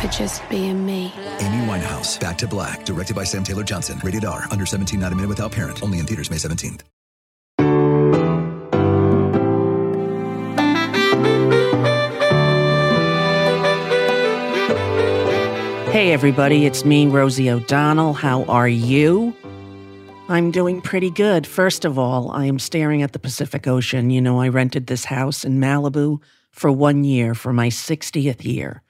for just being me. Amy Winehouse, Back to Black, directed by Sam Taylor Johnson. Rated R, under 17, not a minute without parent. Only in theaters May 17th. Hey, everybody, it's me, Rosie O'Donnell. How are you? I'm doing pretty good. First of all, I am staring at the Pacific Ocean. You know, I rented this house in Malibu for one year for my 60th year.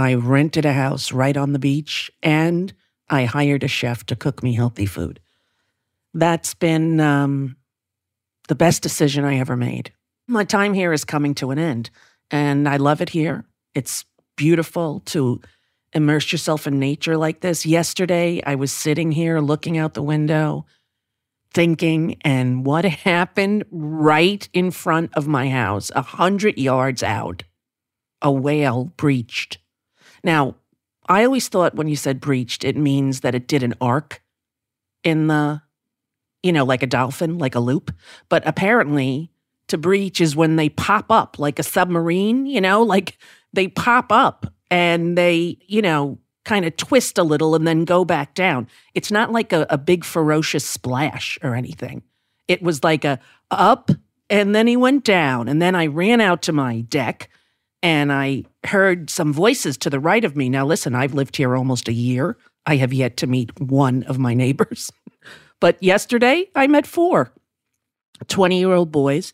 I rented a house right on the beach and I hired a chef to cook me healthy food. That's been um, the best decision I ever made. My time here is coming to an end and I love it here. It's beautiful to immerse yourself in nature like this. Yesterday, I was sitting here looking out the window, thinking, and what happened right in front of my house, a hundred yards out, a whale breached. Now, I always thought when you said breached, it means that it did an arc in the, you know, like a dolphin, like a loop. But apparently, to breach is when they pop up like a submarine, you know, like they pop up and they, you know, kind of twist a little and then go back down. It's not like a, a big ferocious splash or anything. It was like a up and then he went down. And then I ran out to my deck and I heard some voices to the right of me. Now, listen, I've lived here almost a year. I have yet to meet one of my neighbors. but yesterday, I met four 20 year old boys,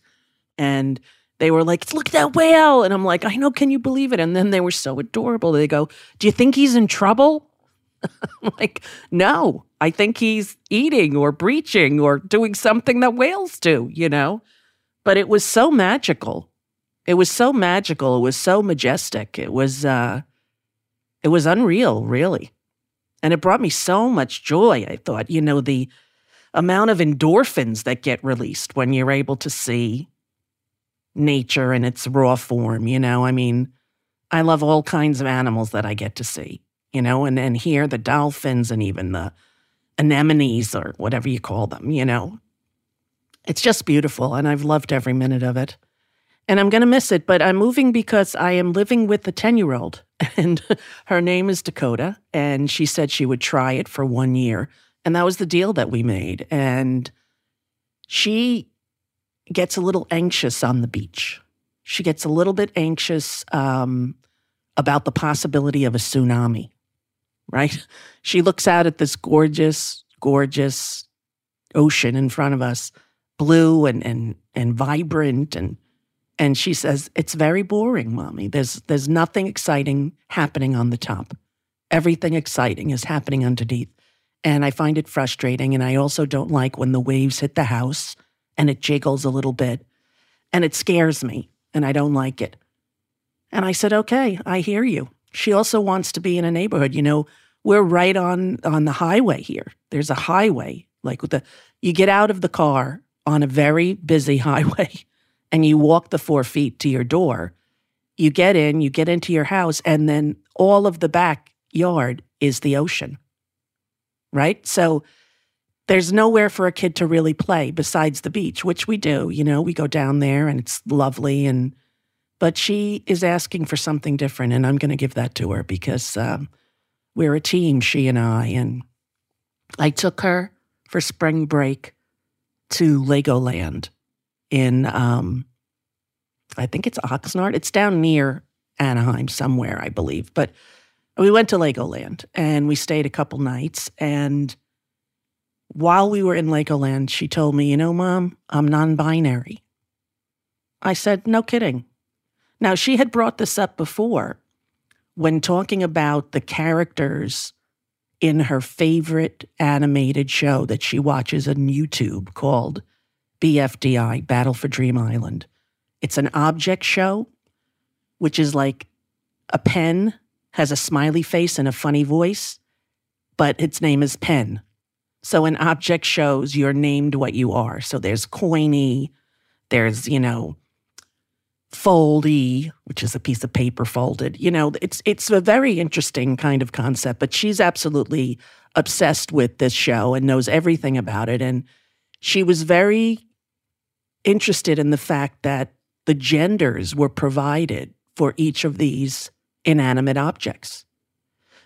and they were like, Look at that whale. And I'm like, I know, can you believe it? And then they were so adorable. They go, Do you think he's in trouble? I'm like, No, I think he's eating or breaching or doing something that whales do, you know? But it was so magical it was so magical. It was so majestic. It was uh, it was unreal, really, and it brought me so much joy. I thought, you know, the amount of endorphins that get released when you're able to see nature in its raw form. You know, I mean, I love all kinds of animals that I get to see. You know, and and here the dolphins and even the anemones or whatever you call them. You know, it's just beautiful, and I've loved every minute of it and I'm going to miss it, but I'm moving because I am living with a 10 year old, and her name is Dakota. And she said she would try it for one year. And that was the deal that we made. And she gets a little anxious on the beach. She gets a little bit anxious um, about the possibility of a tsunami, right? She looks out at this gorgeous, gorgeous ocean in front of us, blue and, and, and vibrant and and she says, It's very boring, mommy. There's, there's nothing exciting happening on the top. Everything exciting is happening underneath. And I find it frustrating. And I also don't like when the waves hit the house and it jiggles a little bit. And it scares me. And I don't like it. And I said, Okay, I hear you. She also wants to be in a neighborhood. You know, we're right on on the highway here. There's a highway. Like with the you get out of the car on a very busy highway and you walk the four feet to your door, you get in, you get into your house, and then all of the backyard is the ocean. Right? So there's nowhere for a kid to really play besides the beach, which we do. You know, we go down there and it's lovely. And but she is asking for something different, and I'm going to give that to her because um, we're a team, she and I. And I took her for spring break to Legoland in, um, I think it's Oxnard. It's down near Anaheim somewhere, I believe. But we went to Legoland and we stayed a couple nights. And while we were in Legoland, she told me, You know, mom, I'm non binary. I said, No kidding. Now, she had brought this up before when talking about the characters in her favorite animated show that she watches on YouTube called BFDI, Battle for Dream Island. It's an object show, which is like a pen has a smiley face and a funny voice, but its name is Pen. So an object shows you're named what you are. So there's coiny, there's, you know, foldy, which is a piece of paper folded. You know, it's it's a very interesting kind of concept, but she's absolutely obsessed with this show and knows everything about it. And she was very interested in the fact that the genders were provided for each of these inanimate objects.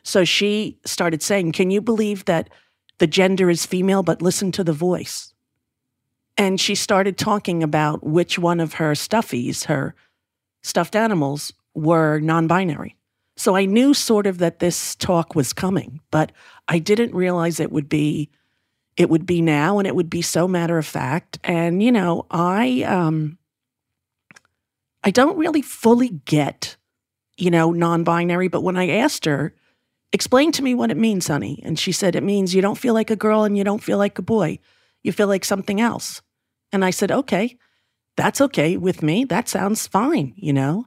So she started saying, Can you believe that the gender is female, but listen to the voice. And she started talking about which one of her stuffies, her stuffed animals, were non binary. So I knew sort of that this talk was coming, but I didn't realize it would be it would be now and it would be so matter of fact. And you know, I um I don't really fully get, you know, non-binary, but when I asked her, Explain to me what it means, honey. And she said, It means you don't feel like a girl and you don't feel like a boy. You feel like something else. And I said, Okay, that's okay with me. That sounds fine, you know?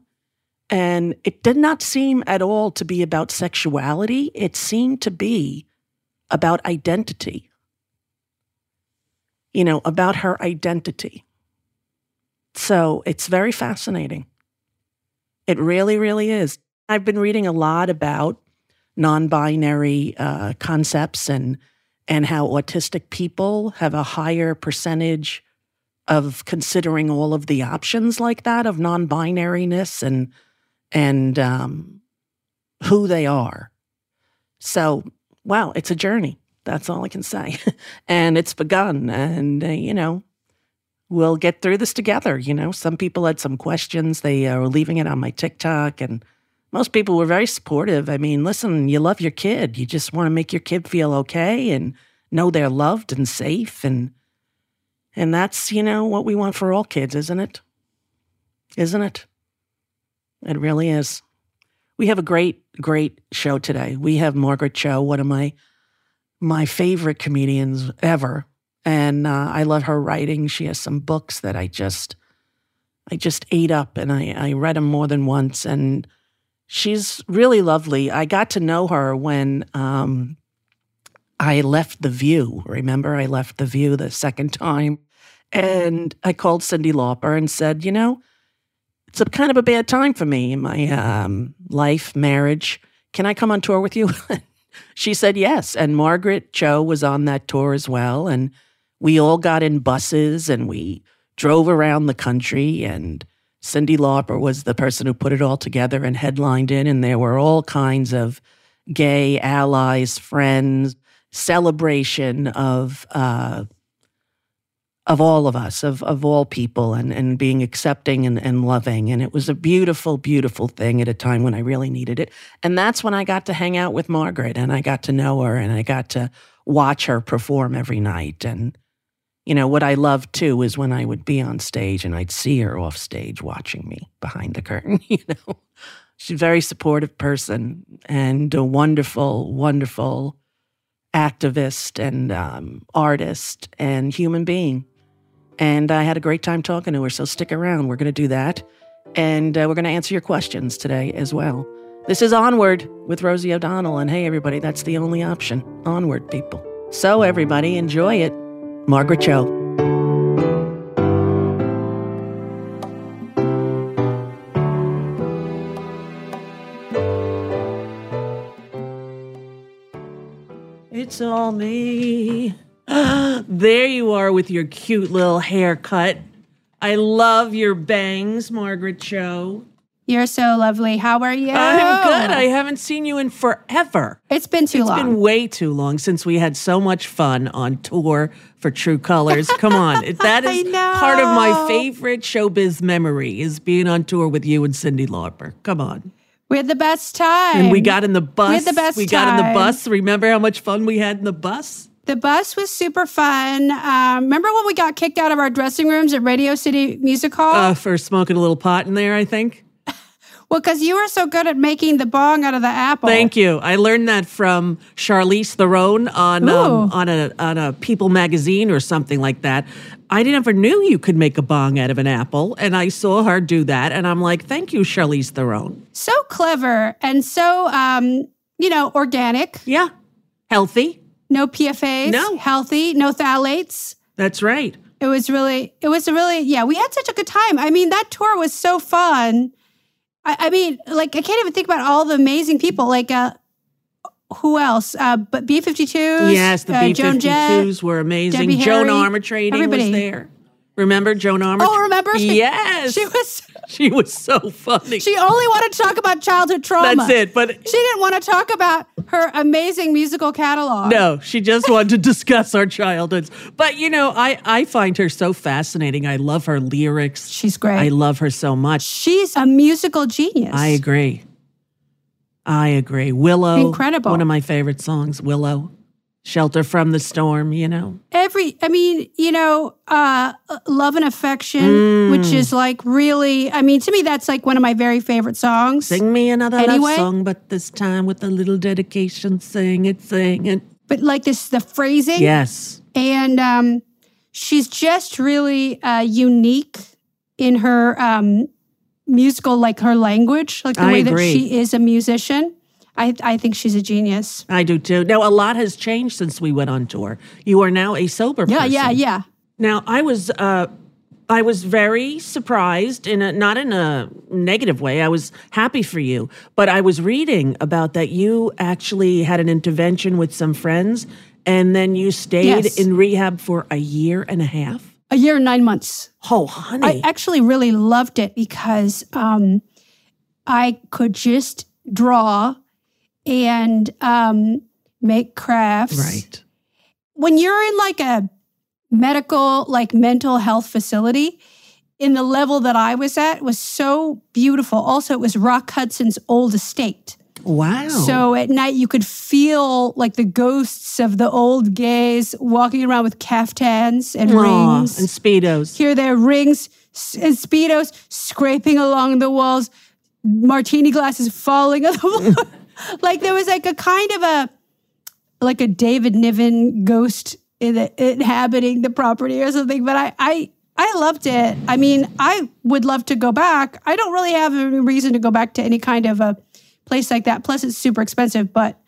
And it did not seem at all to be about sexuality. It seemed to be about identity, you know, about her identity. So it's very fascinating. It really, really is. I've been reading a lot about non-binary uh, concepts and and how autistic people have a higher percentage of considering all of the options like that of non-binariness and and um, who they are. So, wow, it's a journey. That's all I can say, and it's begun. And uh, you know, we'll get through this together. You know, some people had some questions. They are leaving it on my TikTok and most people were very supportive. I mean, listen, you love your kid. You just want to make your kid feel okay and know they're loved and safe and and that's, you know, what we want for all kids, isn't it? Isn't it? It really is. We have a great, great show today. We have Margaret Cho, one of my my favorite comedians ever, and uh, I love her writing. She has some books that I just, I just ate up, and I I read them more than once, and She's really lovely. I got to know her when um, I left The View. Remember, I left The View the second time. And I called Cyndi Lauper and said, you know, it's a kind of a bad time for me in my um, life, marriage. Can I come on tour with you? she said yes. And Margaret Cho was on that tour as well. And we all got in buses and we drove around the country and Cyndi Lauper was the person who put it all together and headlined it, and there were all kinds of gay allies, friends, celebration of uh, of all of us, of of all people, and and being accepting and, and loving. And it was a beautiful, beautiful thing at a time when I really needed it. And that's when I got to hang out with Margaret, and I got to know her, and I got to watch her perform every night, and you know, what I loved too is when I would be on stage and I'd see her off stage watching me behind the curtain, you know. She's a very supportive person and a wonderful, wonderful activist and um, artist and human being. And I had a great time talking to her. So stick around. We're going to do that. And uh, we're going to answer your questions today as well. This is Onward with Rosie O'Donnell. And hey, everybody, that's the only option. Onward, people. So, everybody, enjoy it. Margaret Cho. It's all me. There you are with your cute little haircut. I love your bangs, Margaret Cho. You're so lovely. How are you? I'm good. I haven't seen you in forever. It's been too It's long. It's been way too long since we had so much fun on tour for True Colors. Come on. That is part of my favorite showbiz memory is being on tour with you and Cyndi Lauper. Come on. we had the best time. And we got in the bus. had the best We got in the bus. Remember how much fun we had in the bus? The bus was super fun. Um, remember when we got kicked out of our dressing rooms at Radio City Music Hall? Uh, for smoking a little pot in there, I think. well, because you were so good at making the bong out of the apple. Thank you. I learned that from Charlize Theron on um, on a on a People magazine or something like that. I never knew you could make a bong out of an apple, and I saw her do that, and I'm like, "Thank you, Charlize Theron." So clever and so, um, you know, organic. Yeah, healthy. No PFAs. No. Healthy. No phthalates. That's right. It was really, it was really, yeah, we had such a good time. I mean, that tour was so fun. I, I mean, like, I can't even think about all the amazing people. Like, uh, who else? Uh, but B 52s. Yes, the uh, B Joan Jett. 52s were amazing. Debbie Joan Harry, Armatrading everybody. was there. Remember Joan Armatrading? Oh, remember? She- Yes. She was, She was so funny. she only wanted to talk about childhood trauma. That's it. But She didn't want to talk about her amazing musical catalog. No, she just wanted to discuss our childhoods. But you know, I I find her so fascinating. I love her lyrics. She's great. I love her so much. She's a musical genius. I agree. I agree. Willow, Incredible. One of my favorite songs, Willow. Shelter from the storm, you know. every i mean you know uh love and affection Mm. which is like really i mean to me that's like one of my very favorite songs Sing me another Anyway? love song, but this time with a little dedication. Sing it, sing it. but like this the phrasing Yes. and um she's just really uh unique in her um musical like her language like the I way that she is a musician i i think she's a genius I do too. Now, a lot has changed since we went on tour. You are now a sober yeah person. yeah yeah yeah. Now, I was uh, I was very surprised in a not in a negative way. I was happy for you, but I was reading about that you actually had an intervention with some friends, and then you stayed Yes. in rehab for a year and a half. a year and nine months Oh, honey! I actually really loved it because um, I could just draw and um, make crafts. right? When you're in like a medical, like mental health facility, in the level that I was at was so beautiful. Also, it was Rock Hudson's old estate. Wow. So at night you could feel like the ghosts of the old gays walking around with caftans and Aw, rings and speedos. hear their rings and speedos scraping along the walls, martini glasses falling on the floor. Like there was like a kind of a like a David Niven ghost inhabiting the property or something. But I I I loved it. I mean, I would love to go back. I don't really have any reason to go back to any kind of a place like that. Plus, it's super expensive, but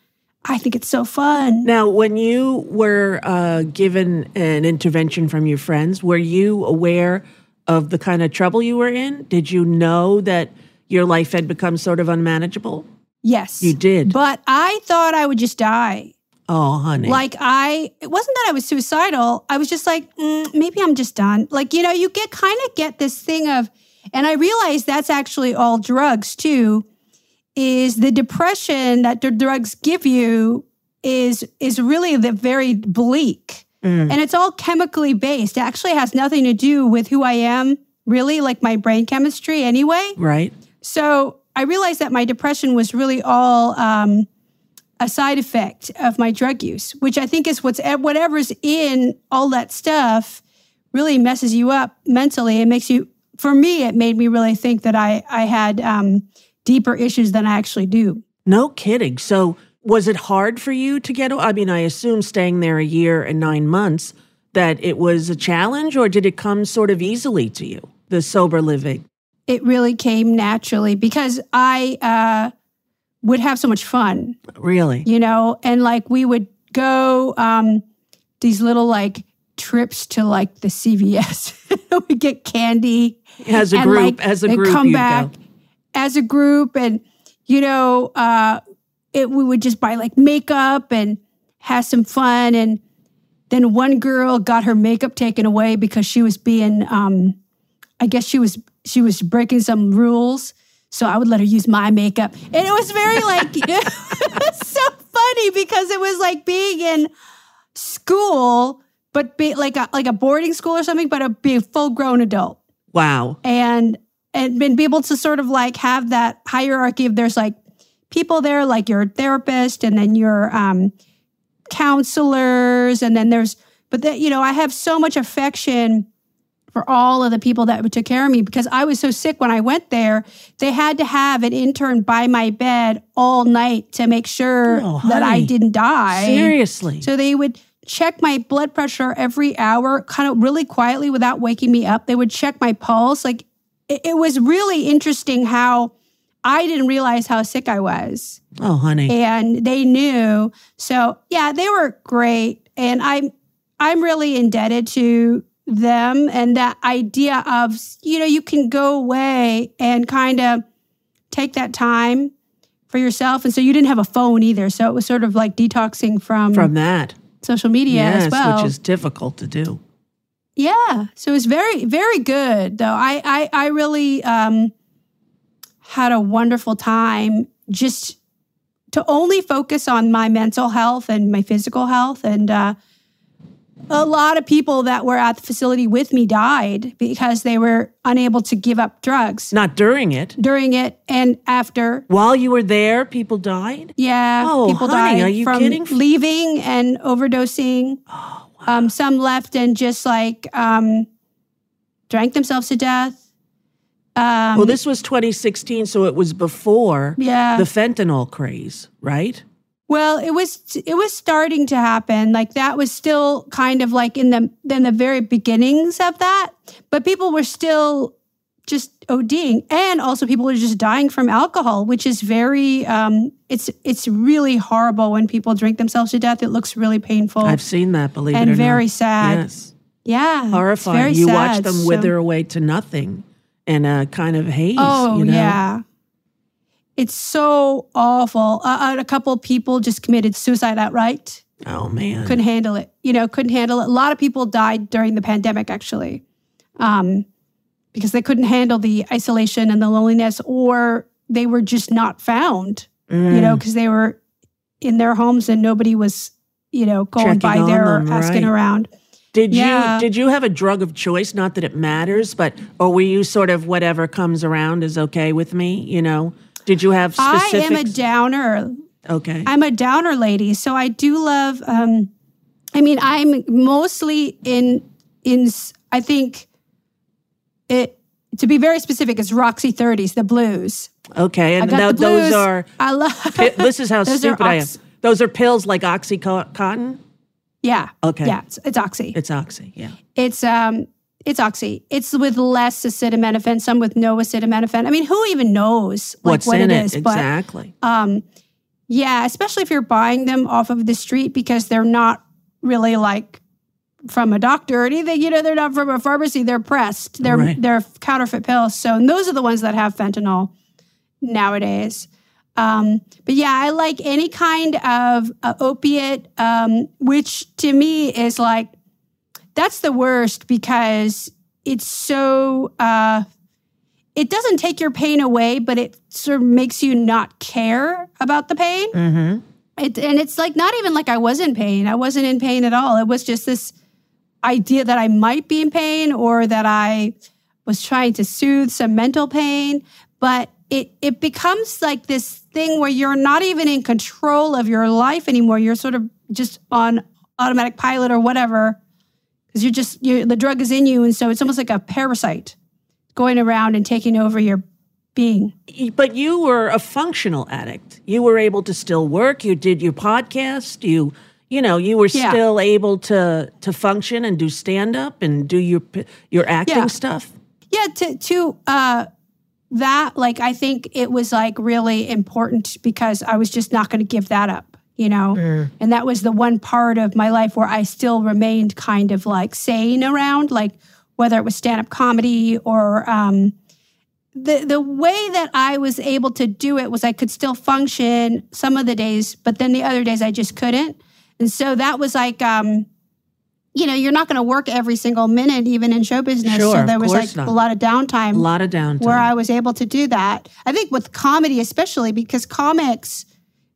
I think it's so fun. Now, when you were uh, given an intervention from your friends, were you aware of the kind of trouble you were in? Did you know that your life had become sort of unmanageable? Yes, You did. But I thought I would just die. Oh, honey. Like I, it wasn't that I was suicidal. I was just like, mm, maybe I'm just done. Like you know, you get kind of get this thing of, and I realized that's actually all drugs too. Is the depression that the drugs give you is is really the very bleak, and it's all chemically based. It actually has nothing to do with who I am, really, like my brain chemistry anyway. right? So I realized that my depression was really all um, a side effect of my drug use, which I think is what's eh, whatever's in all that stuff really messes you up mentally. It makes you, for me, it made me really think that I I had um, deeper issues than I actually do. No kidding. So, was it hard for you to get? I mean, I assume staying there a year and nine months that it was a challenge, or did it come sort of easily to you? The sober living. It really came naturally because I uh, would have so much fun. Really? you know, and like we would go um, these little like trips to like the CVS. we get candy As a group, like, as a group, come back go. as a group, and you know, uh, it we would just buy like makeup and have some fun, and Then one girl got her makeup taken away because she was being, um, I guess she was she was breaking some rules. So I would let her use my makeup, and it was very like it was so funny because it was like being in school, but be like a like a boarding school or something, but a, be a full grown adult Wow. and and been be able to sort of like have that hierarchy of there's like people there like your therapist and then your um counselors and then there's but that you know I have so much affection for all of the people that took care of me because I was so sick when I went there. They had to have an intern by my bed all night to make sure Oh, that I didn't die. Seriously. So they would check my blood pressure every hour, kind of really quietly without waking me up. They would check my pulse. Like it, it was really interesting how I didn't realize how sick I was. oh, honey. And they knew. So yeah, they were great. And I'm I'm really indebted to them and that idea of, you know, you can go away and kind of take that time for yourself. And so you didn't have a phone either. So it was sort of like detoxing from, From that. social media yes, as well. which is difficult to do. yeah. So it was very, very good though. I I, I really um had a wonderful time just to only focus on my mental health and my physical health and uh a lot of people that were at the facility with me died because they were unable to give up drugs Not during it. during it and after. While you were there, people died? Yeah, Oh, people honey, died are you from kidding? leaving and overdosing. Oh, um, some left and just like um, drank themselves to death. Um, well, this was 2016, so it was before yeah. the fentanyl craze, right? Well, it was it was starting to happen. Like that was still kind of like in the in the very beginnings of that, but people were still just ODing, and also people were just dying from alcohol, which is very um, it's it's really horrible when people drink themselves to death. It looks really painful. I've seen that, believe and it or very not. sad. Yes. Yeah, Horrifying. very You watch sad. them So- wither away to nothing in a kind of haze. Oh you know? yeah, it's so awful. Uh, a couple of people just committed suicide outright. Oh, man. Couldn't handle it. You know, couldn't handle it. A lot of people died during the pandemic actually, um, because they couldn't handle the isolation and the loneliness, or they were just not found. You Mm. know, because they were in their homes and nobody was, you know, going Checking by there or asking right. around. Did Yeah. you did you have a drug of choice? Not that it matters, but or were you sort of whatever comes around is okay with me? You know, did you have I am a downer. okay. I'm a downer lady, so I do love. Um, I mean, I'm mostly in in. I think it to be very specific. It's Roxy Thirties, the blues. okay, and got tho- the blues. those are. I love. This is how stupid I am. Those are pills like OxyContin. Yeah. Okay. Yeah, it's, it's oxy. It's Oxy. Yeah. It's um. It's oxy. It's with less acetaminophen, some with no acetaminophen. I mean, who even knows like What's what in it is? But exactly. Um, yeah, especially if you're buying them off of the street because they're not really like from a doctor or anything. You know, they're not from a pharmacy. They're pressed. They're Right. they're counterfeit pills. So and those are the ones that have fentanyl nowadays. Um, but yeah, I like any kind of uh, opiate, um, which to me is like that's the worst because it's so uh, it doesn't take your pain away, but it sort of makes you not care about the pain. Mm-hmm. It, and it's like not even like I was in pain. I wasn't in pain at all. It was just this idea that I might be in pain or that I was trying to soothe some mental pain. But it it becomes like this thing where you're not even in control of your life anymore. You're sort of just on automatic pilot or whatever because you're just you the drug is in you, and so it's almost like a parasite going around and taking over your being. But you were a functional addict. You were able to still work. You did your podcast. You, you know, you were Yeah. still able to to function and do stand up and do your your acting Yeah. stuff. yeah to to uh that like i think it was like really important because i was just not going to give that up you know and that was the one part of my life where i still remained kind of like sane around like whether it was stand-up comedy or um the the way that i was able to do it was i could still function some of the days but then the other days i just couldn't and so that was like um you know, you're not going to work every single minute, even in show business. Sure, so there was like not. a lot of downtime A lot of downtime. where I was able to do that. I think with comedy, especially because comics,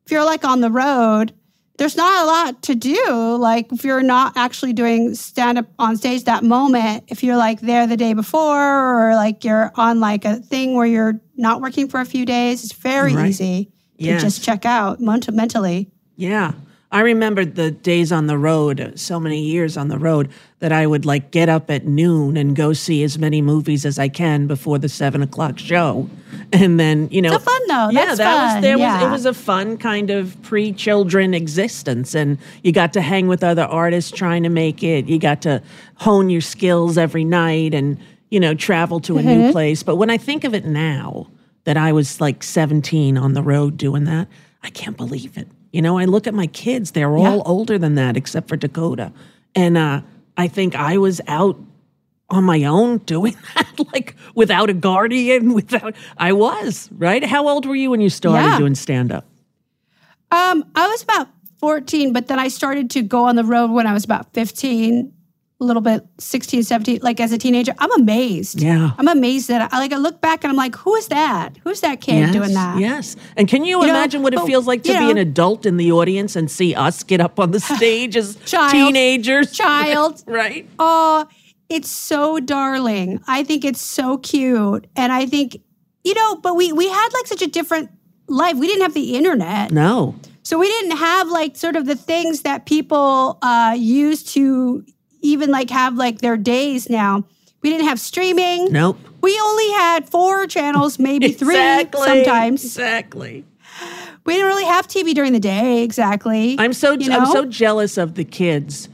if you're like on the road, there's not a lot to do. Like if you're not actually doing stand up on stage that moment, if you're like there the day before or like you're on like a thing where you're not working for a few days, it's very Right. easy to Yes. just check out ment- mentally. Yeah. I remember the days on the road, so many years on the road, that I would like get up at noon and go see as many movies as I can before the seven o'clock show. And then, you know. It's fun, though. Yeah, That's that was fun. there was it was a fun kind of pre children existence. And you got to hang with other artists trying to make it. You got to hone your skills every night and, you know, travel to a Mm-hmm. new place. But when I think of it now, that I was like 17 on the road doing that, I can't believe it. You know, I look at my kids, they're all Yeah. older than that except for Dakota. And uh, I think I was out on my own doing that, like without a guardian, without, I was, right? How old were you when you started Yeah. doing stand up? Um, I was about 14, but then I started to go on the road when I was about 15, a little bit 16, 17, like as a teenager. I'm amazed. Yeah. I'm amazed that I like I look back and I'm like, who is that? Who's that kid yes, doing that? Yes. And can you, You know, imagine what it but, feels like to be know- an adult in the audience and see us get up on the stage as Child. teenagers? Child. right? Oh, it's so darling. I think it's so cute. And I think, you know, but we we had like such a different life. We didn't have the internet. No. So we didn't have like sort of the things that people uh, use to even like have like their days now. We didn't have streaming. Nope. We only had four channels, maybe three Exactly. sometimes. Exactly. We didn't really have TV during the day, exactly. I'm so You I'm so jealous of the kids.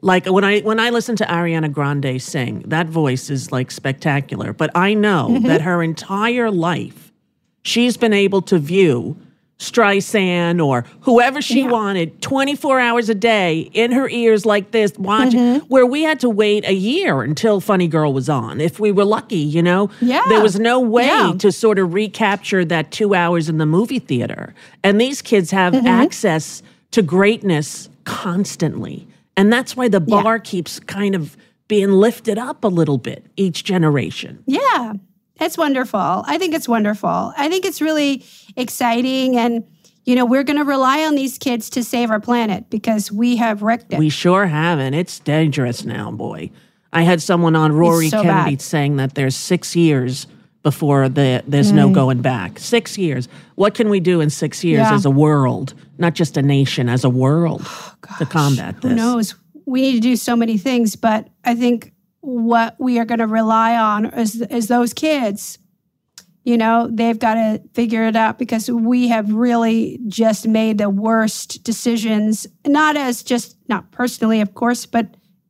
Like when I when I listen to Ariana Grande sing, that voice is like spectacular. But I know Mm-hmm. that her entire life, she's been able to view Streisand or whoever she wanted 24 hours a day in her ears like this, watching Mm-hmm. where we had to wait a year until Funny Girl was on. If we were lucky, you know? Yeah. There was no way Yeah. to sort of recapture that two hours in the movie theater. And these kids have Mm-hmm. access to greatness constantly. And that's why the Yeah. bar keeps kind of being lifted up a little bit each generation. Yeah, it's wonderful. I think it's wonderful. I think it's really exciting. And, you know, we're going to rely on these kids to save our planet because we have wrecked it. We sure haven't. It's dangerous now, boy. I had someone on Rory so Kennedy bad. saying that there's six years before the there's no Mm. going back. Six years. What can we do in six years Yeah. as a world, not just a nation, as a world to combat this? Who knows? We need to do so many things, but I think what we are going to rely on is, is those kids. You know, they've got to figure it out because we have really just made the worst decisions, not as just, not personally, of course, but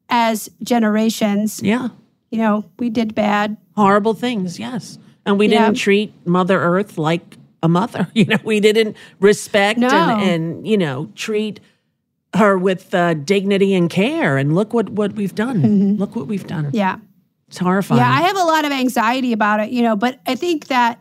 as generations. Yeah. You know, we did bad. horrible things yes and we Yeah. didn't treat mother earth like a mother you know we didn't respect No. and, and you know treat her with uh, dignity and care and look what what we've done look what we've done Mm-hmm. Yeah. it's horrifying Yeah, I have a lot of anxiety about it, you know, but I think that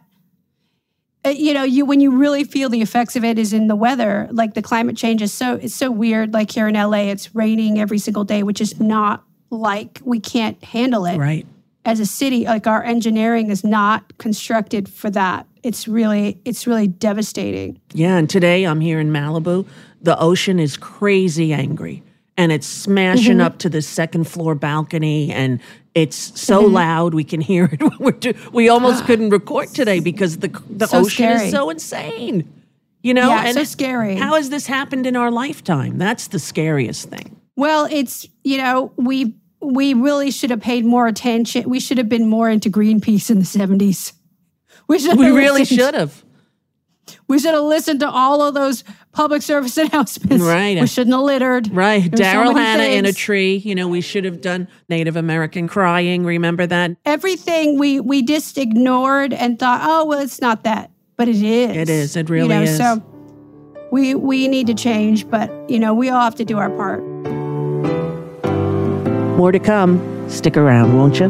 uh, you know, you when you really feel the effects of it is in the weather. Like the climate change is so it's so weird. Like here in LA, it's raining every single day, which is not like we can't handle it right as a city. Like our engineering is not constructed for that. It's really it's really devastating. yeah and today i'm here in malibu the ocean is crazy angry and it's smashing Mm-hmm. up to the second floor balcony and it's so Mm-hmm. loud we can hear it when we're do- we almost couldn't record today because the the So ocean scary. is so insane you know Yeah, so scary. how has this happened in our lifetime that's the scariest thing Well, it's you know we we really should have paid more attention. We should have been more into Greenpeace in the seventies. We should. we really should have We should have listened to all of those public service announcements. Right. We shouldn't have littered. right so daryl many hannah in a tree you know we should have done native american crying remember that Everything we we just ignored and thought, oh well, it's not that, but it is. It is. It You really know, is. So we we need to change, but you know we all have to do our part. more to come stick around won't you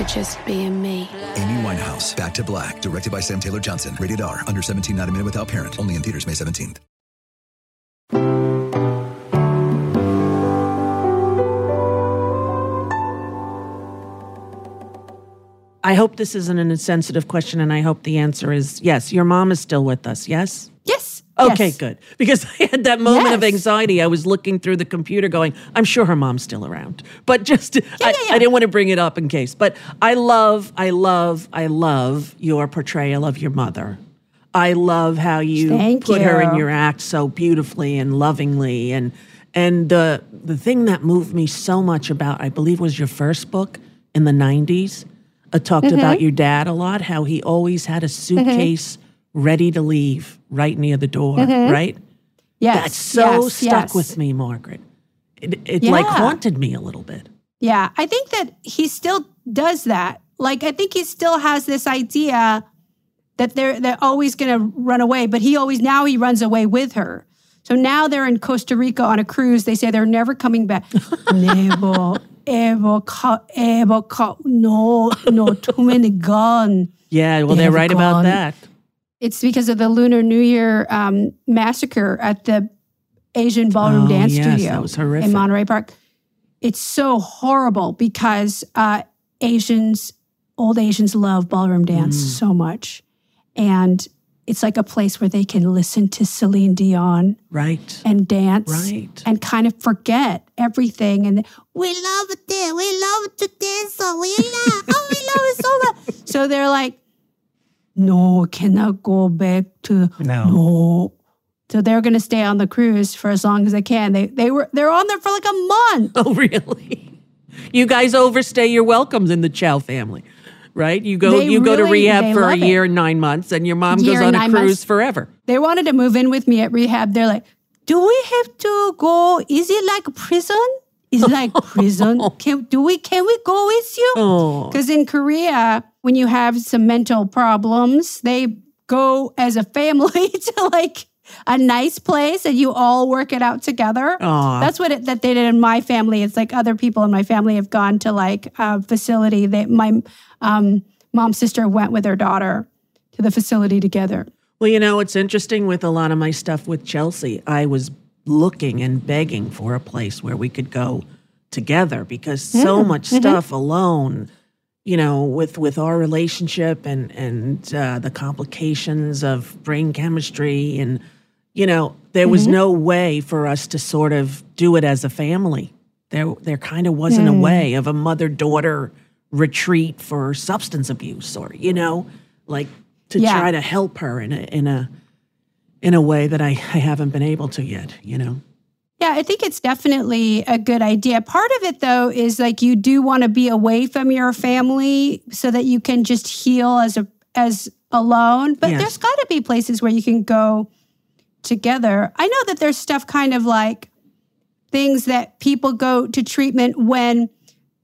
for just being me. Amy Winehouse, Back to Black, directed by Sam Taylor Johnson. Rated R, under 17, not a minute without parent. Only in theaters May 17th. I hope this isn't an insensitive question, and I hope the answer is yes. Your mom is still with us, yes? Yes. Okay, yes. good. Because I had that moment of anxiety. I was looking through the computer going, I'm sure her mom's still around. But just, I, yeah, yeah. I didn't want to bring it up in case. But I love, I love, I love your portrayal of your mother. I love how you Thank put her in your act so beautifully and lovingly. And and the the thing that moved me so much about, I believe, was your first book in the '90s. It talked Mm-hmm. about your dad a lot, how he always had a suitcase ready to leave right near the door, right? Yes. That's so Mm-hmm. yes, stuck yes. with me, Margaret. It, it like haunted me a little bit. Yeah, I think that he still does that. Like, I think he still has this idea that they're they're always going to run away, but he always now he runs away with her. So now they're in Costa Rica on a cruise. They say they're never coming back. never, ever, co- ever, co- no, no, too many gone. Yeah, well, They they're have right about that. It's because of the Lunar New Year um, massacre at the Asian Ballroom Oh, Dance yes, Studio that was horrific. in Monterey Park. It's so horrible because uh, Asians, old Asians, love ballroom dance Mm. so much, and it's like a place where they can listen to Celine Dion Right. and dance Right. and kind of forget everything. And we love it there. We love to dance. So we love. oh, we love it so much. So they're like, no, cannot go back to No. no. So they're going to stay on the cruise for as long as they can. They they were they're on there for like a month. Oh, really? You guys overstay your welcomes in the Chow family, right? You go They you go to rehab for a love it. year and nine months, and your mom Year goes and on a nine cruise months. forever. They wanted to move in with me at rehab. They're like, do we have to go? Is it like prison? Is it like prison? Can do we can we go with you? Oh, Because in Korea, when you have some mental problems, they go as a family to like a nice place and you all work it out together. That's what it, that they did in my family. It's like other people in my family have gone to like a facility. They my um, mom's sister went with her daughter to the facility together. Well, you know, it's interesting with a lot of my stuff with Chelsea. I was looking and begging for a place where we could go together because so much mm-hmm. stuff alone, you know, with with our relationship and and uh, the complications of brain chemistry and you know, there was mm-hmm. no way for us to sort of do it as a family. There there kind of wasn't a mm. way of a mother daughter retreat for substance abuse or you know, like to Yeah. try to help her in a in a in a way that I, I haven't been able to yet, you know. Yeah, I think it's definitely a good idea. Part of it, though, is like you do want to be away from your family so that you can just heal as a as alone. But Yes. there's got to be places where you can go together. I know that there's stuff kind of like things that people go to treatment when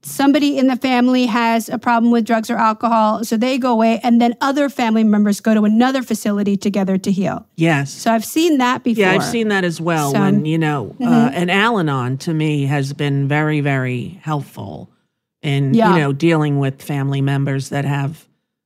somebody in the family has a problem with drugs or alcohol, so they go away, and then other family members go to another facility together to heal. Yes. So I've seen that before. Yeah, I've seen that as well. So- when you know, uh, Mhm. and Al-Anon to me has been very, very helpful in Yeah. you know dealing with family members that have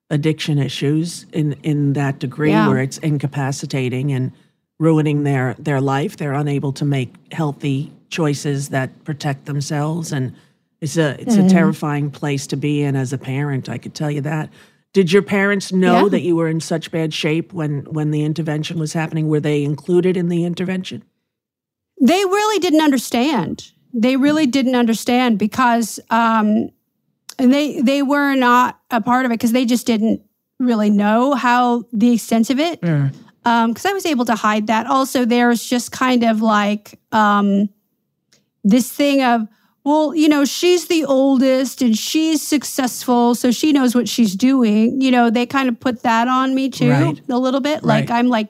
addiction issues in in that degree Yeah. where it's incapacitating and ruining their their life. They're unable to make healthy choices that protect themselves, and it's a it's Mhm. a terrifying place to be in as a parent. I could tell you that. Did your parents know Yeah. that you were in such bad shape when when the intervention was happening? Were they included in the intervention? they really didn't understand. They really didn't understand because um, and they they were not a part of it because they just didn't really know how the extent of it. Mm. Because I was able to hide that. Also, there's just kind of like um, this thing of well, you know, she's the oldest and she's successful, so she knows what she's doing. You know, they kind of put that on me too Right. a little bit. Like Right. I'm like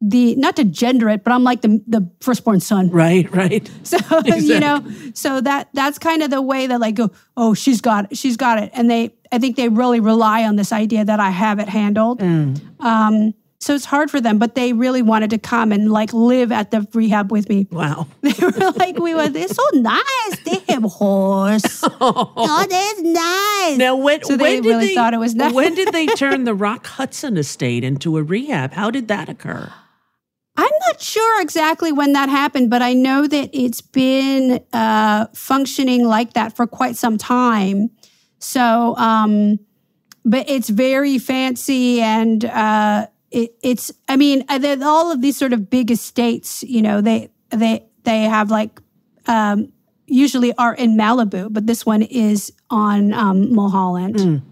the not to gender it, but I'm like the the firstborn son. Right, right. So you know, so that that's kind of the way that like go, oh, she's got it, she's got it, and they I think they really rely on this idea that I have it handled. Mm. Um, so it's hard for them, but they really wanted to come and like live at the rehab with me. Wow. They were like, we were, they're so nice. They have horse. oh, that's nice. Now, when, So they when did really they, thought it was nice. When did they turn the Rock Hudson estate into a rehab? How did that occur? I'm not sure exactly when that happened, but I know that it's been uh, functioning like that for quite some time. So, um, but it's very fancy and uh, it, it's. I mean, uh, all of these sort of big estates, you know, they they they have like um, usually are in Malibu, but this one is on um, Mulholland. Mm.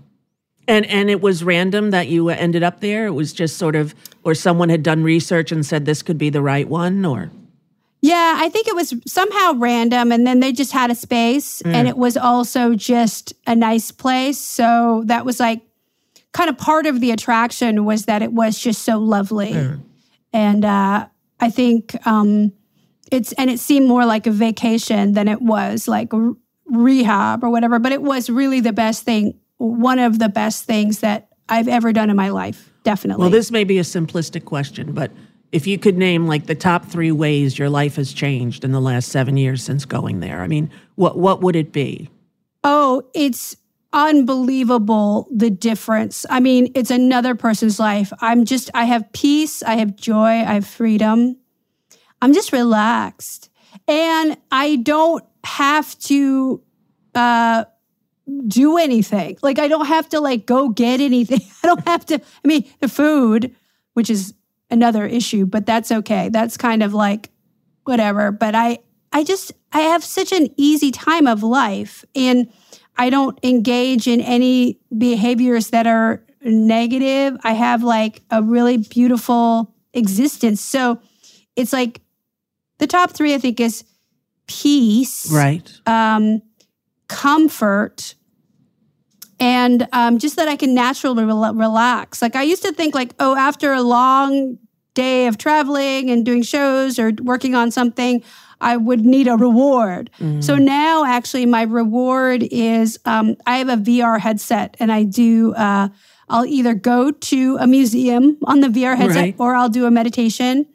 And and it was random that you ended up there. It was just sort of, or someone had done research and said this could be the right one, or Yeah, I think it was somehow random, and then they just had a space, and Mm. it was also just a nice place. So that was like kind of part of the attraction was that it was just so lovely, and uh, I think um, it's and it seemed more like a vacation than it was like r- rehab or whatever. But it was really the best thing, one of the best things that I've ever done in my life. Definitely. well, this may be a simplistic question, but if you could name like the top three ways your life has changed in the last seven years since going there, I mean, what what would it be? Oh, it's unbelievable the difference. I mean, it's another person's life. I'm just, I have peace, I have joy, I have freedom. I'm just relaxed. And I don't have to uh, do anything. Like, I don't have to like go get anything. I don't have to, I mean, the food, which is another issue, but that's okay. That's kind of like whatever. But I, I just, I have such an easy time of life. And I don't engage in any behaviors that are negative. I have like a really beautiful existence. So it's like the top three, I think, is peace, Right. um, comfort, and um, just that I can naturally rel- relax. Like I used to think, like, oh, after a long day of traveling and doing shows or working on something, I would need a reward. So now, actually, my reward is um, I have a VR headset, and I do. Uh, I'll either go to a museum on the VR headset, Right. or I'll do a meditation,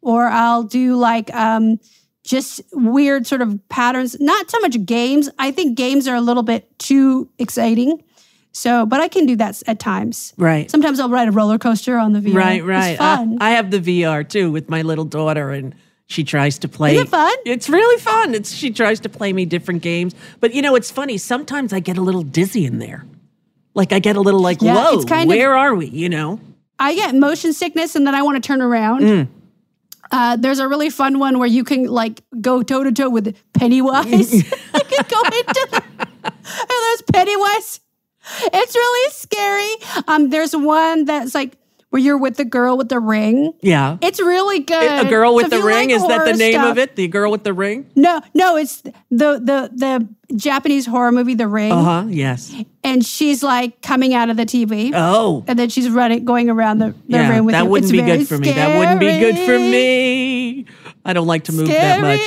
or I'll do like um, just weird sort of patterns. Not so much games. I think games are a little bit too exciting. So, but I can do that at times. Right. Sometimes I'll ride a roller coaster on the VR. Right, right. It's fun. I, I have the VR too with my little daughter, and she tries to play. Is it fun? It's really fun. It's she tries to play me different games, but you know, it's funny. Sometimes I get a little dizzy in there. Like I get a little like, Yeah, whoa, kind of- where are we? You know? I get motion sickness and then I want to turn around. Mm. Uh, there's a really fun one where you can like go toe to toe with Pennywise. you can go into the, and there's Pennywise. It's really scary. Um, there's one that's like where you're with the girl with the ring. Yeah. It's really good. A girl with if the ring like is that the name stuff- of it? The girl with the ring? No, no, it's the the the Japanese horror movie, The Ring, Uh huh. Yes. and she's like coming out of the TV. Oh. And then she's running, going around the, the yeah, ring with that you. wouldn't It's be good for me. That wouldn't be good for me. I don't like to move that much.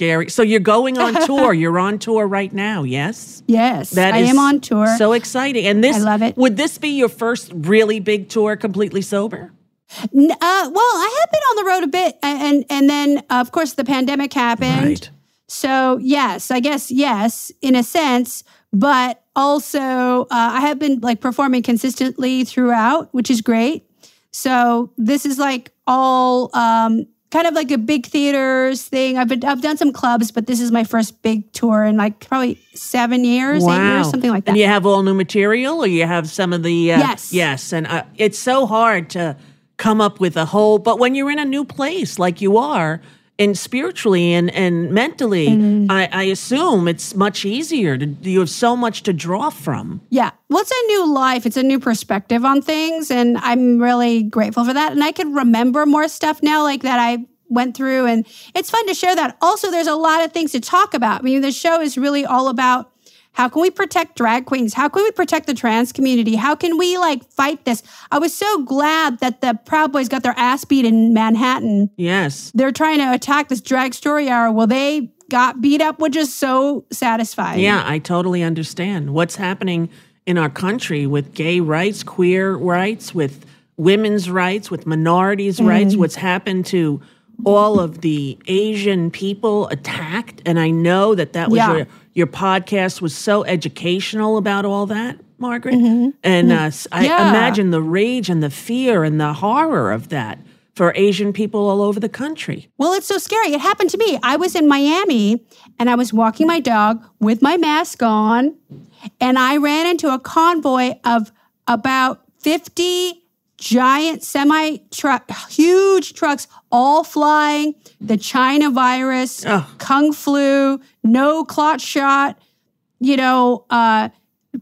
Scary. So you're going on tour. You're on tour right now, yes? Yes, That I is am on tour. So exciting. And this I love it. Would this be your first really big tour completely sober? Uh, well, I have been on the road a bit, and and then uh, of course the pandemic happened. Right. So yes, I guess yes, in a sense, but also uh, I have been like performing consistently throughout, which is great. So this is like all um, kind of like a big theaters thing. I've been I've done some clubs, but this is my first big tour in like probably seven years, eight years, something like that. And you have all new material, or you have some of the uh, Yes. yes. And uh, it's so hard to come up with a whole. But when you're in a new place, like you are, and spiritually and and mentally, Mm-hmm. I, I assume it's much easier. To, you have so much to draw from. Yeah. Well, it's a new life. It's a new perspective on things. And I'm really grateful for that. And I can remember more stuff now, like that I went through. And it's fun to share that. Also, there's a lot of things to talk about. I mean, the show is really all about how can we protect drag queens? How can we protect the trans community? How can we like fight this? I was so glad that the Proud Boys got their ass beat in Manhattan. Yes. They're trying to attack this drag story hour. Well, they got beat up, which is so satisfying. Yeah, I totally understand what's happening in our country with gay rights, queer rights, with women's rights, with minorities' mm. rights, what's happened to all of the Asian people attacked. And I know that that was Yeah. your, your podcast was so educational about all that, Margaret. Mm-hmm. And uh, s- I Yeah. imagine the rage and the fear and the horror of that for Asian people all over the country. Well, it's so scary. It happened to me. I was in Miami and I was walking my dog with my mask on, and I ran into a convoy of about 50 giant semi truck, huge trucks, all flying the China virus, Kung flu, no clot shot, you know, uh,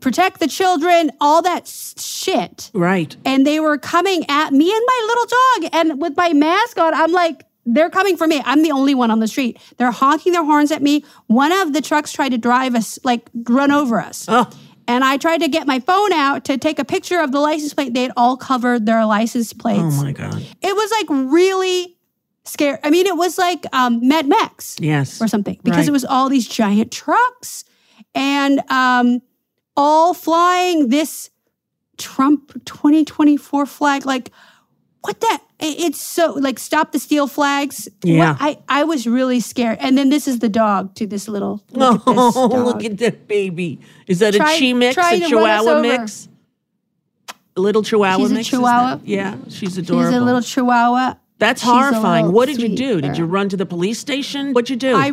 protect the children, all that shit Right. and they were coming at me and my little dog. And with my mask on, I'm like, they're coming for me. I'm the only one on the street. They're honking their horns at me. One of the trucks tried to drive us, like run over us. Oh. And I tried to get my phone out to take a picture of the license plate. They had all covered their license plates. Oh my God. It was like really scary. I mean, it was like um, Mad Max Yes. or something because Right. it was all these giant trucks and um, all flying this Trump 2024 flag. Like, what that? it- It's so like stop the steal flags. What- Yeah. I I was really scared. And then this is the dog to this little. Look at this Oh, dog. look at that baby. Is that Try- a chi mix, a to run us chihuahua mix? A little chihuahua She's a mix? is chihuahua. Yeah, she's adorable She's a little Chihuahua. That's she's horrifying. What did you do? Did you run to the police station? What'd you do? I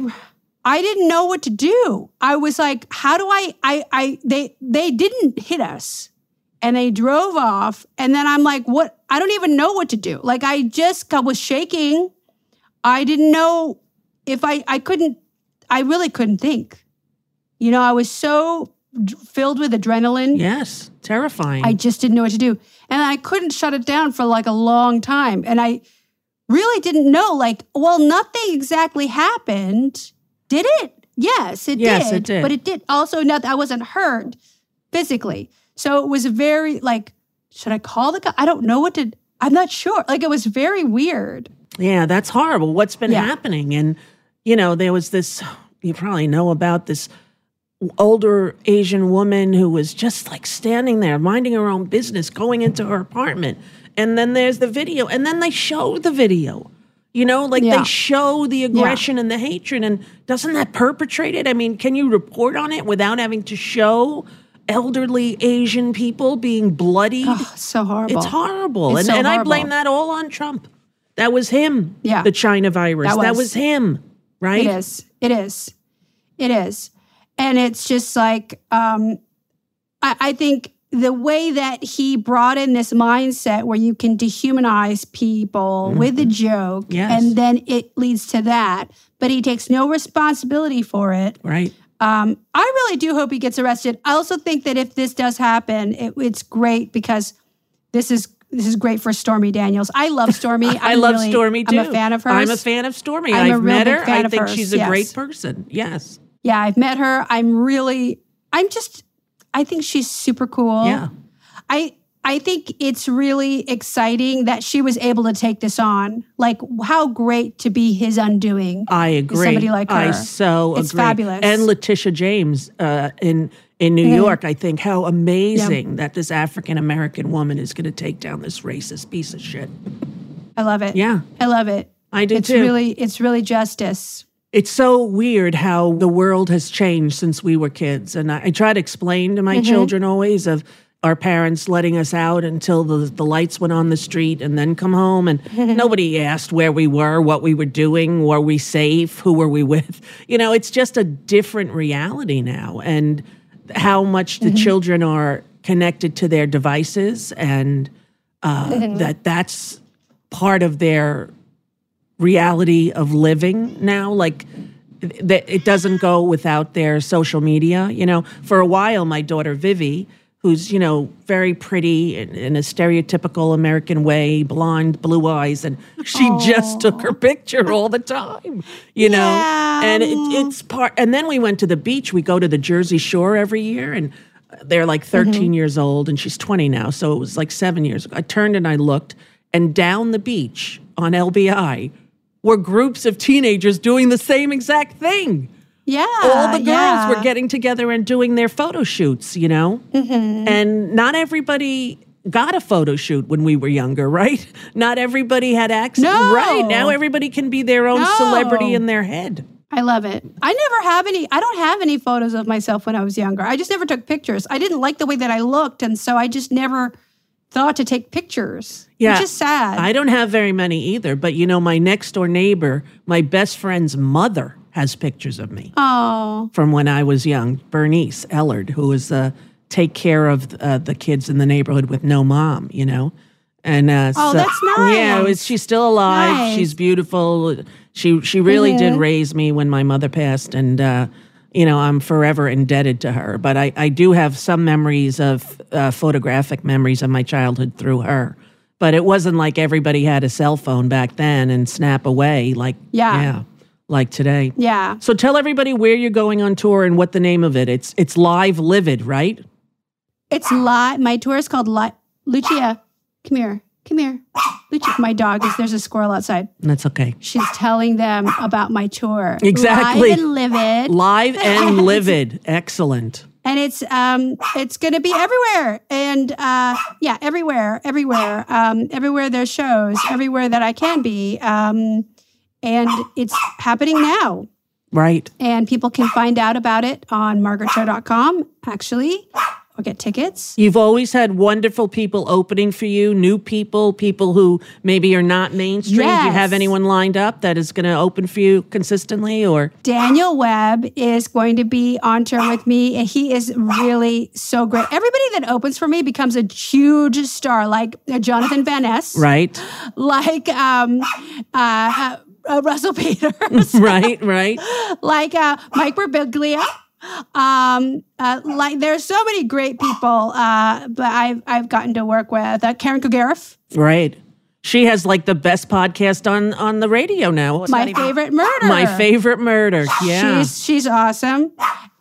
I didn't know what to do. I was like, how do I I I they they didn't hit us. And they drove off and then I'm like, what I don't even know what to do. Like I just got, was shaking. I didn't know if I I couldn't I really couldn't think. You know, I was so d- filled with adrenaline. yes, terrifying. I just didn't know what to do. And I couldn't shut it down for like a long time. And I really didn't know, like, well, nothing exactly happened. Did it? Yes, it Yes, did. it did. But it did also not, I wasn't hurt physically. So it was very like, should I call the guy? I don't know what to, I'm not sure. Like it was very weird. yeah, that's horrible. What's been Yeah. happening? And, you know, there was this, you probably know about this older Asian woman who was just like standing there, minding her own business, going into her apartment. And then there's the video. And then they show the video. You know, like Yeah. they show the aggression and the hatred. And doesn't that perpetrate it? I mean, can you report on it without having to show elderly Asian people being bloodied? Oh, so horrible. It's horrible. It's and so and I blame that all on Trump. That was him. Yeah. The China virus. That That was- was, him. Right? It is. It is. It is. And it's just like, um, I, I think the way that he brought in this mindset where you can dehumanize people with a joke, Yes. and then it leads to that, but he takes no responsibility for it. Right. Um, I really do hope he gets arrested. I also think that if this does happen, it, it's great because this is this is great for Stormy Daniels. I love Stormy. I I'm love really- Stormy too. I'm a fan of hers. I'm a fan of Stormy. I'm a I've real met her. I think hers, she's a yes. great person. Yes. Yeah, I've met her. I'm really, I'm just, I think she's super cool. Yeah. I, I think it's really exciting that she was able to take this on. Like, how great to be his undoing. I agree. Somebody like her. I so It's agree. fabulous. And Letitia James uh, in in New. York, I think how amazing that this African American woman is going to take down this racist piece of shit. I love it. Yeah. I love it. I do it's too. really, it's really justice. It's so weird how the world has changed since we were kids, and I, I try to explain to my Mhm. children always of our parents letting us out until the, the lights went on the street and then come home. And nobody asked where we were what we were doing were we safe who were we with? You know it's just a different reality now. And how much the Mhm. children are connected to their devices and uh, Mhm. that that's part of their reality of living now. Like that it doesn't go without their social media. You know for a while my daughter vivi who's you know very pretty in, in a stereotypical american way blonde blue eyes and she just took her picture all the time you know? And it, it's part and then we went to the beach. We go to the jersey shore every year and they're like 13 mm-hmm. years old and she's 20 now so it was like seven years ago. I turned and i looked and down the beach on lbi were groups of teenagers doing the same exact thing Yeah. all the girls yeah. were getting together and doing their photo shoots, you know? Mhm. And not everybody got a photo shoot when we were younger, right? Not everybody had access. No. Right. Now everybody can be their own No. celebrity in their head. I love it. I never have any, I don't have any photos of myself when I was younger. I just never took pictures. I didn't like the way that I looked. And so I just never thought to take pictures, Yeah. which is sad. I don't have very many either, but you know, my next door neighbor, my best friend's mother has pictures of me. oh, from when I was young, Bernice Ellard, who was uh, take care of uh, the kids in the neighborhood with no mom, you know. And uh, Oh, so- that's Yeah, it was, she's still alive. Nice. She's beautiful. She she really did raise me when my mother passed, and uh, you know I'm forever indebted to her. But I I do have some memories of uh, photographic memories of my childhood through her. But it wasn't like everybody had a cell phone back then and snap away like Yeah. yeah like today. yeah. So tell everybody where you're going on tour and what the name of it. It's it's live livid, right? It's live. My tour is called Li- Lucia. Come here. Come here. Lucia. My dog is, there's a squirrel outside. That's okay. She's telling them about my tour. Exactly. Live and livid. Live and livid. Excellent. and it's um it's going to be everywhere and uh yeah everywhere everywhere um everywhere there's shows everywhere that i can be um and it's happening now Right. and people can find out about it on margaretcho.com actually or get tickets You've always had wonderful people opening for you, new people, people who maybe are not mainstream. Do you have anyone lined up that is going to open for you consistently or Daniel Webb is going to be on tour with me, and he is really so great. Everybody that opens for me becomes a huge star, like Jonathan Van Ness, right? like um, uh, uh, Russell Peters, right, right. like uh, Mike Birbiglia. Um, uh, like there's so many great people, uh, but I've I've gotten to work with uh, Karen Kilgariff, Right. She has like the best podcast on on the radio now. It's my even- favorite murder. My favorite murder. Yeah. She's she's awesome,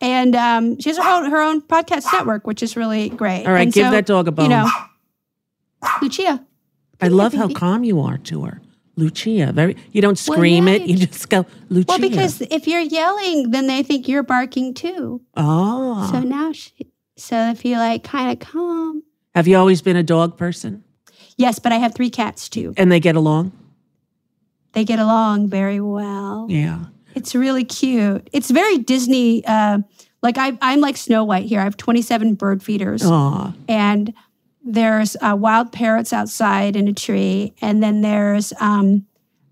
and um, she has her own her own podcast network, which is really great. All right, And give that dog a bone. You know, Lucia. I love how calm you are to her. Lucia. Very you don't Well, scream it, yeah. you just go, Lucia. Well, because if you're yelling, then they think you're barking too. Oh. So now, she, so if you like kind of calm. Have you always been a dog person? Yes, but I have three cats too. And they get along? They get along very well. Yeah. It's really cute. It's very Disney. Uh, like I, I'm like Snow White here. I have 27 bird feeders. Aw. and there's uh, wild parrots outside in a tree, and then there's um,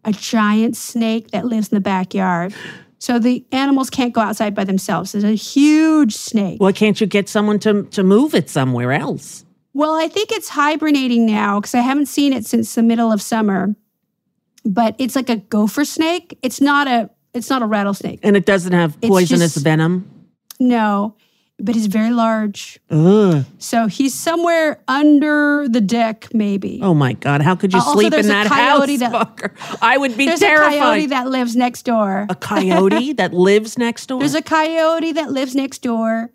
a giant snake that lives in the backyard. So the animals can't go outside by themselves. There's a huge snake. Why can't you get someone to to move it somewhere else? Well, I think it's hibernating now because I haven't seen it since the middle of summer. But it's like a gopher snake. It's not a. It's not a rattlesnake. And it doesn't have poisonous just- venom? No, but he's very large. Ugh. So he's somewhere under the deck, maybe. Oh my God. How could you Uh, sleep there's in that coyote house? that- fucker? I would be There's terrified. a coyote that lives next door. A coyote that lives next door? There's a coyote that lives next door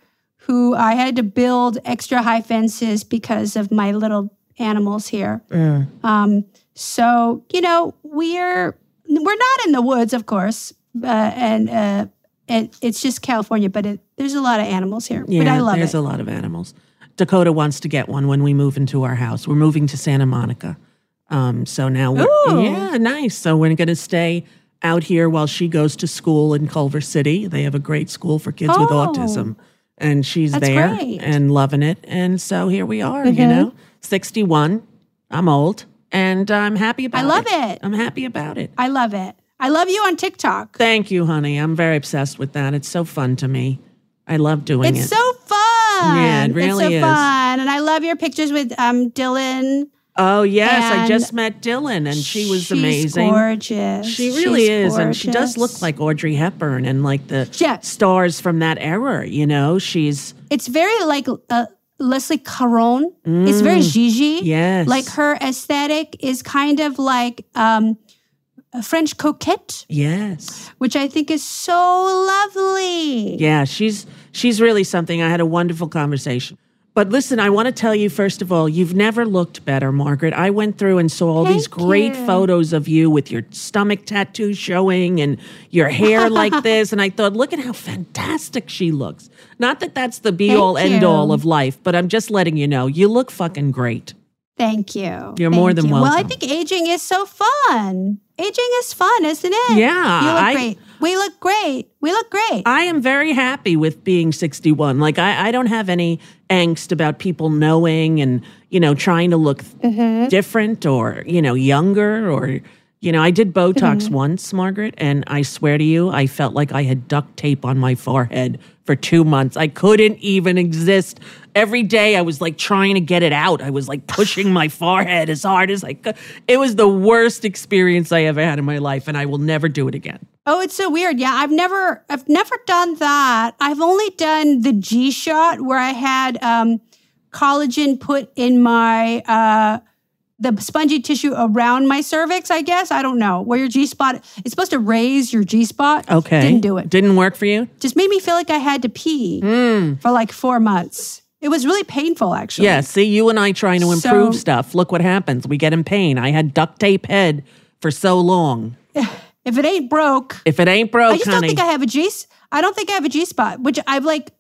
who I had to build extra high fences because of my little animals here. Um, so you know, we're we're not in the woods, of course, uh, and uh, it, it's just California, but it, there's a lot of animals here. Yeah, but I love there's it. There's a lot of animals. Dakota wants to get one when we move into our house. We're moving to Santa Monica. Um, so now we're, Ooh. yeah, nice. So we're going to stay out here while she goes to school in Culver City. They have a great school for kids with Oh. autism. And she's there great. and loving it. And so here we are, you Mhm. know, 61. I'm old and I'm happy about it. I love it. it. I'm happy about it. I love it. I love you on TikTok. Thank you, honey. I'm very obsessed with that. It's so fun to me. I love doing It's it. It's so fun. Yeah, it really it's so is. fun, and I love your pictures with um Dylan. Oh yes, I just met Dylan and she was She's amazing. gorgeous. She really She's is, and she does look like Audrey Hepburn and like the Yeah. stars from that era. You know, she's It's very like uh, Leslie Caron. It's very Gigi. Mm. yes, Like her aesthetic is kind of like um, a French coquette, yes, which I think is so lovely. yeah. She's she's really something. I had a wonderful conversation. But listen, I want to tell you first of all, you've never looked better, Margaret. I went through and saw all these great you. photos of you with your stomach tattoo showing and your hair like this, and I thought, look at how fantastic she looks. Not that that's the be all Thank end all of life, but I'm just letting you know, you look fucking great. Thank you. You're more than you. Well, I think aging is so fun. Aging is fun, isn't it? Yeah, You look I- great. We look great. We look great. I am very happy with being 61. Like I, I don't have any angst about people knowing and, you know, trying to look mm-hmm. different or, you know, younger or you know, I did Botox once, Margaret, and I swear to you, I felt like I had duct tape on my forehead for two months. I couldn't even exist. Every day I was like trying to get it out. I was like pushing my forehead as hard as I could. It was the worst experience I ever had in my life, and I will never do it again. Oh, it's so weird. Yeah, I've never I've never done that. I've only done the G shot where I had um collagen put in my uh the spongy tissue around my cervix, I guess. I don't know. Where your G spot it's supposed to raise your G spot. Okay. Didn't do it. Didn't work for you? Just made me feel like I had to pee hmm. for like 4 months. It was really painful actually. Yeah, see, you and I trying to improve So- stuff. Look what happens. We get in pain. I had duct tape head for so long. If it ain't broke, If it ain't broke, I just don't think I have a G. I don't think I have a G spot, which I've like.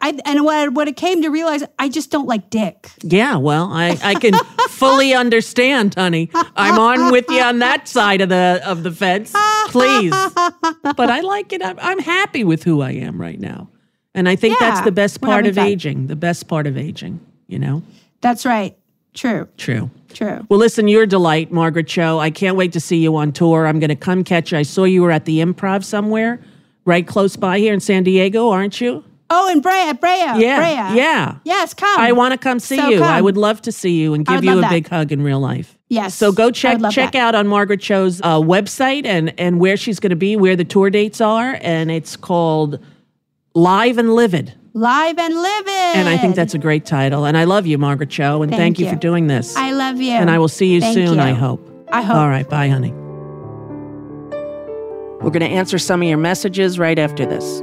I and what I, what it came to realize, I just don't like dick. yeah, well, I, I can fully understand, honey. I'm on with you on that side of the of the fence. Please. But I like it. I'm, I'm happy with who I am right now. And I think that's the best part of fun. aging. The best part of aging, you know? That's right. True. True. True. Well, listen, you're a delight, Margaret Cho. I can't wait to see you on tour. I'm going to come catch you. I saw you were at the improv somewhere, right close by here in San Diego, aren't you? Oh, and Brea, Brea, Yeah. Brea. Yeah. Yes, come. I want to come see So you. I would love to see you and give you a that. big hug in real life. Yes. So go check check that. out on Margaret Cho's uh, website and and where she's going to be, where the tour dates are, and it's called Live and Livid. Live and Livid. And I think that's a great title. And I love you, Margaret Cho, and thank, Thank you. you. for doing this. I love you. and I will see you Thank soon. you. I hope. I hope. All right, bye, honey. We're going to answer some of your messages right after this.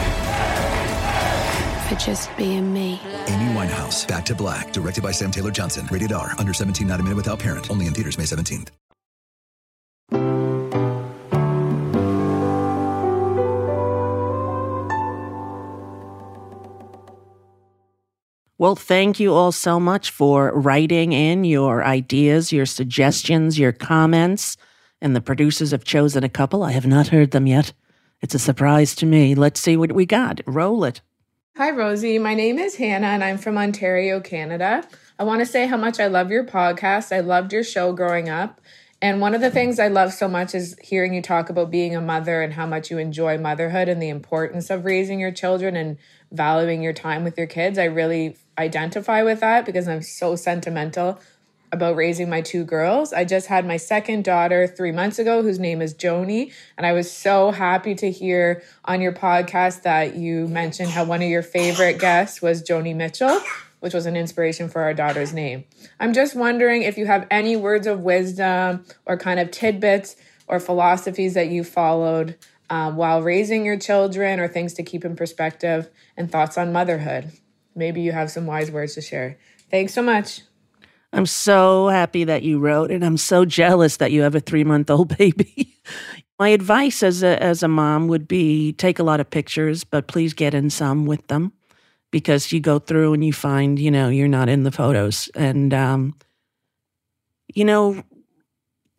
for just being me. Amy Winehouse, Back to Black, directed by Sam Taylor Johnson. Rated R, under 17, not a minute without parent. Only in theaters May 17th. Well, thank you all so much for writing in your ideas, your suggestions, your comments. And the producers have chosen a couple. I have not heard them yet. It's a surprise to me. Let's see what we got. Roll it. Hi, Rosie. My name is Hannah and I'm from Ontario, Canada. I want to say how much I love your podcast. I loved your show growing up. And one of the things I love so much is hearing you talk about being a mother and how much you enjoy motherhood and the importance of raising your children and valuing your time with your kids. I really identify with that because I'm so sentimental about raising my two girls. I just had my second daughter three months ago, whose name is Joni. And I was so happy to hear on your podcast that you mentioned how one of your favorite guests was Joni Mitchell, which was an inspiration for our daughter's name. I'm just wondering if you have any words of wisdom or kind of tidbits or philosophies that you followed um, while raising your children or things to keep in perspective and thoughts on motherhood. Maybe you have some wise words to share. Thanks so much. I'm so happy that you wrote, and I'm so jealous that you have a three month old baby. My advice as a, as a mom would be take a lot of pictures, but please get in some with them because you go through and you find, you know, you're not in the photos. And, um, you know,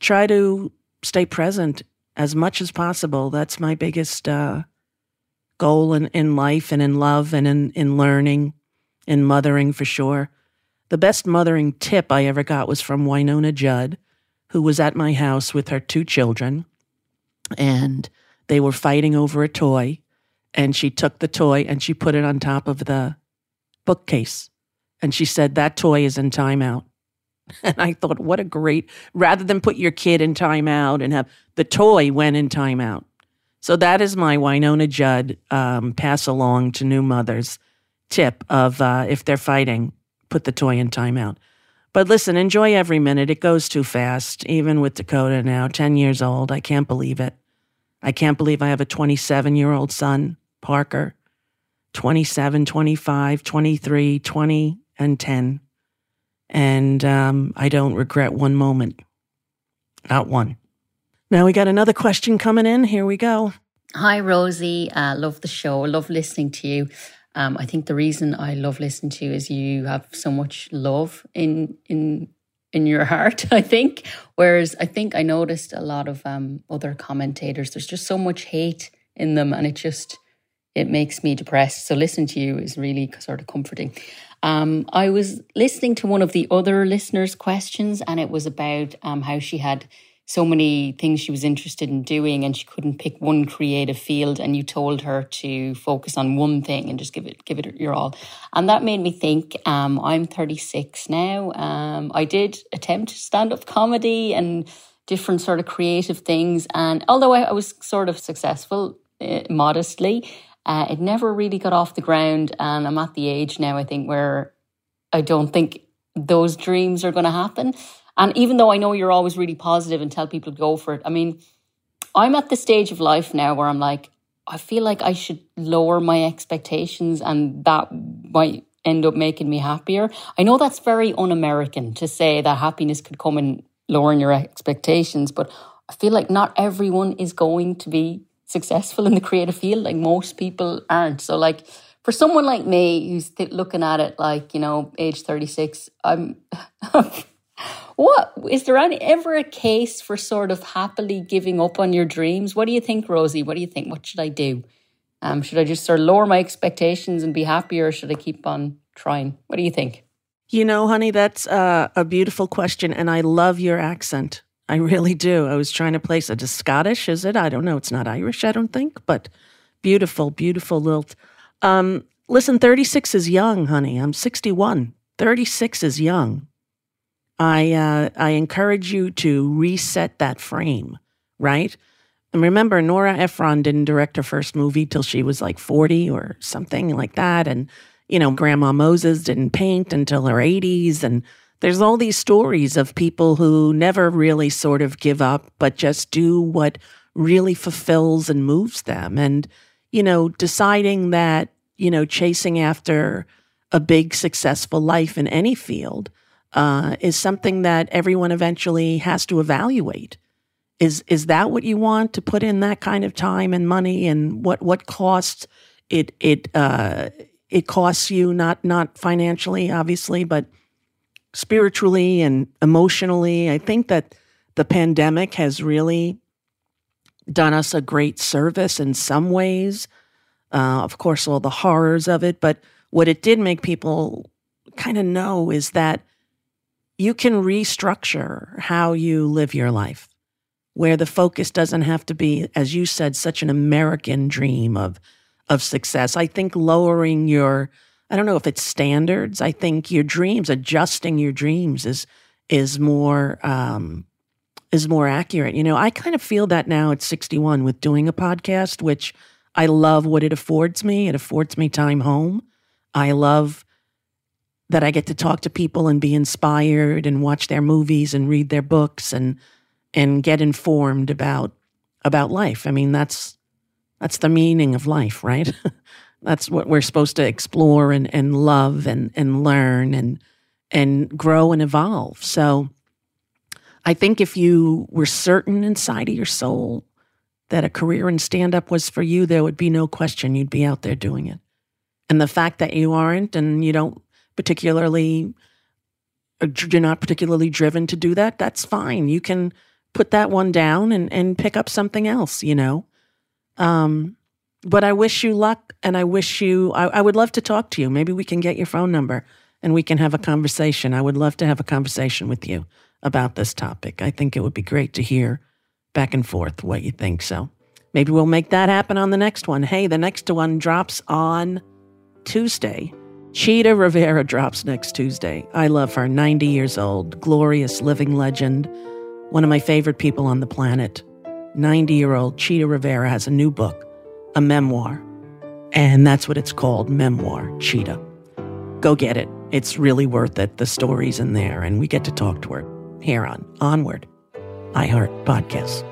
try to stay present as much as possible. That's my biggest uh, goal in, in life and in love and in, in learning, in mothering for sure. The best mothering tip I ever got was from Wynonna Judd, who was at my house with her two children, and they were fighting over a toy. And she took the toy and she put it on top of the bookcase. And she said, That toy is in timeout. And I thought, what a great, rather than put your kid in timeout and have the toy went in timeout. So that is my Wynonna Judd um, pass along to new mothers tip of uh, if they're fighting, put the toy in timeout. But listen, enjoy every minute. It goes too fast, even with Dakota now, 10 years old. I can't believe it. I can't believe I have a 27 year old son, Parker, 27, 25, 23, 20, and 10. And um, I don't regret one moment. Not one. Now we got another question coming in. Here we go. Hi, Rosie. Uh, love the show. Love listening to you. Um, I think the reason I love listening to you is you have so much love in in in your heart. I think, whereas I think I noticed a lot of um, other commentators. There's just so much hate in them, and it just it makes me depressed. So listening to you is really sort of comforting. Um, I was listening to one of the other listeners' questions, and it was about um, how she had so many things she was interested in doing and she couldn't pick one creative field and you told her to focus on one thing and just give it give it your all. And that made me think um, i'm 36 now. Um, i did attempt stand-up comedy and different sort of creative things. And although i, I was sort of successful uh, modestly uh, it never really got off the ground. And i'm at the age now i think where i don't think those dreams are going to happen and even though I know you're always really positive and tell people to go for it, I mean, I'm at the stage of life now where I'm like, I feel like I should lower my expectations and that might end up making me happier. I know that's very un American to say that happiness could come in lowering your expectations, but I feel like not everyone is going to be successful in the creative field. Like most people aren't. So, like, for someone like me who's th- looking at it like, you know, age 36, I'm. What is there any ever a case for sort of happily giving up on your dreams? What do you think, Rosie? What do you think? What should I do? Um, should I just sort of lower my expectations and be happy, or should I keep on trying? What do you think? You know, honey, that's uh, a beautiful question, and I love your accent. I really do. I was trying to place it. Is Scottish? Is it? I don't know. It's not Irish, I don't think, but beautiful, beautiful lilt. Um, listen, 36 is young, honey. I'm 61. 36 is young. I uh, I encourage you to reset that frame, right? And remember, Nora Ephron didn't direct her first movie till she was like 40 or something like that. And, you know, Grandma Moses didn't paint until her 80s. And there's all these stories of people who never really sort of give up, but just do what really fulfills and moves them. And, you know, deciding that, you know, chasing after a big successful life in any field uh, is something that everyone eventually has to evaluate. Is is that what you want to put in that kind of time and money and what what costs it it uh, it costs you not not financially obviously but spiritually and emotionally. I think that the pandemic has really done us a great service in some ways. Uh, of course, all the horrors of it, but what it did make people kind of know is that you can restructure how you live your life where the focus doesn't have to be, as you said, such an American dream of of success. I think lowering your I don't know if it's standards. I think your dreams, adjusting your dreams is is more um, is more accurate. You know, I kind of feel that now at 61 with doing a podcast, which I love what it affords me. It affords me time home. I love that I get to talk to people and be inspired and watch their movies and read their books and and get informed about about life. I mean, that's that's the meaning of life, right? that's what we're supposed to explore and, and love and, and learn and and grow and evolve. So I think if you were certain inside of your soul that a career in stand up was for you, there would be no question you'd be out there doing it. And the fact that you aren't and you don't particularly, you're not particularly driven to do that, that's fine. You can put that one down and, and pick up something else, you know? Um, but I wish you luck and I wish you, I, I would love to talk to you. Maybe we can get your phone number and we can have a conversation. I would love to have a conversation with you about this topic. I think it would be great to hear back and forth what you think. So maybe we'll make that happen on the next one. Hey, the next one drops on Tuesday. Chita Rivera drops next Tuesday. I love her, 90 years old, glorious living legend one of my favorite people on the planet. 90 year old Chita Rivera has a new book, a memoir, and that's what it's called Memoir Chita. Go get it. It's really worth it. The story's in there, and we get to talk to her here on Onward, iHeart Podcasts.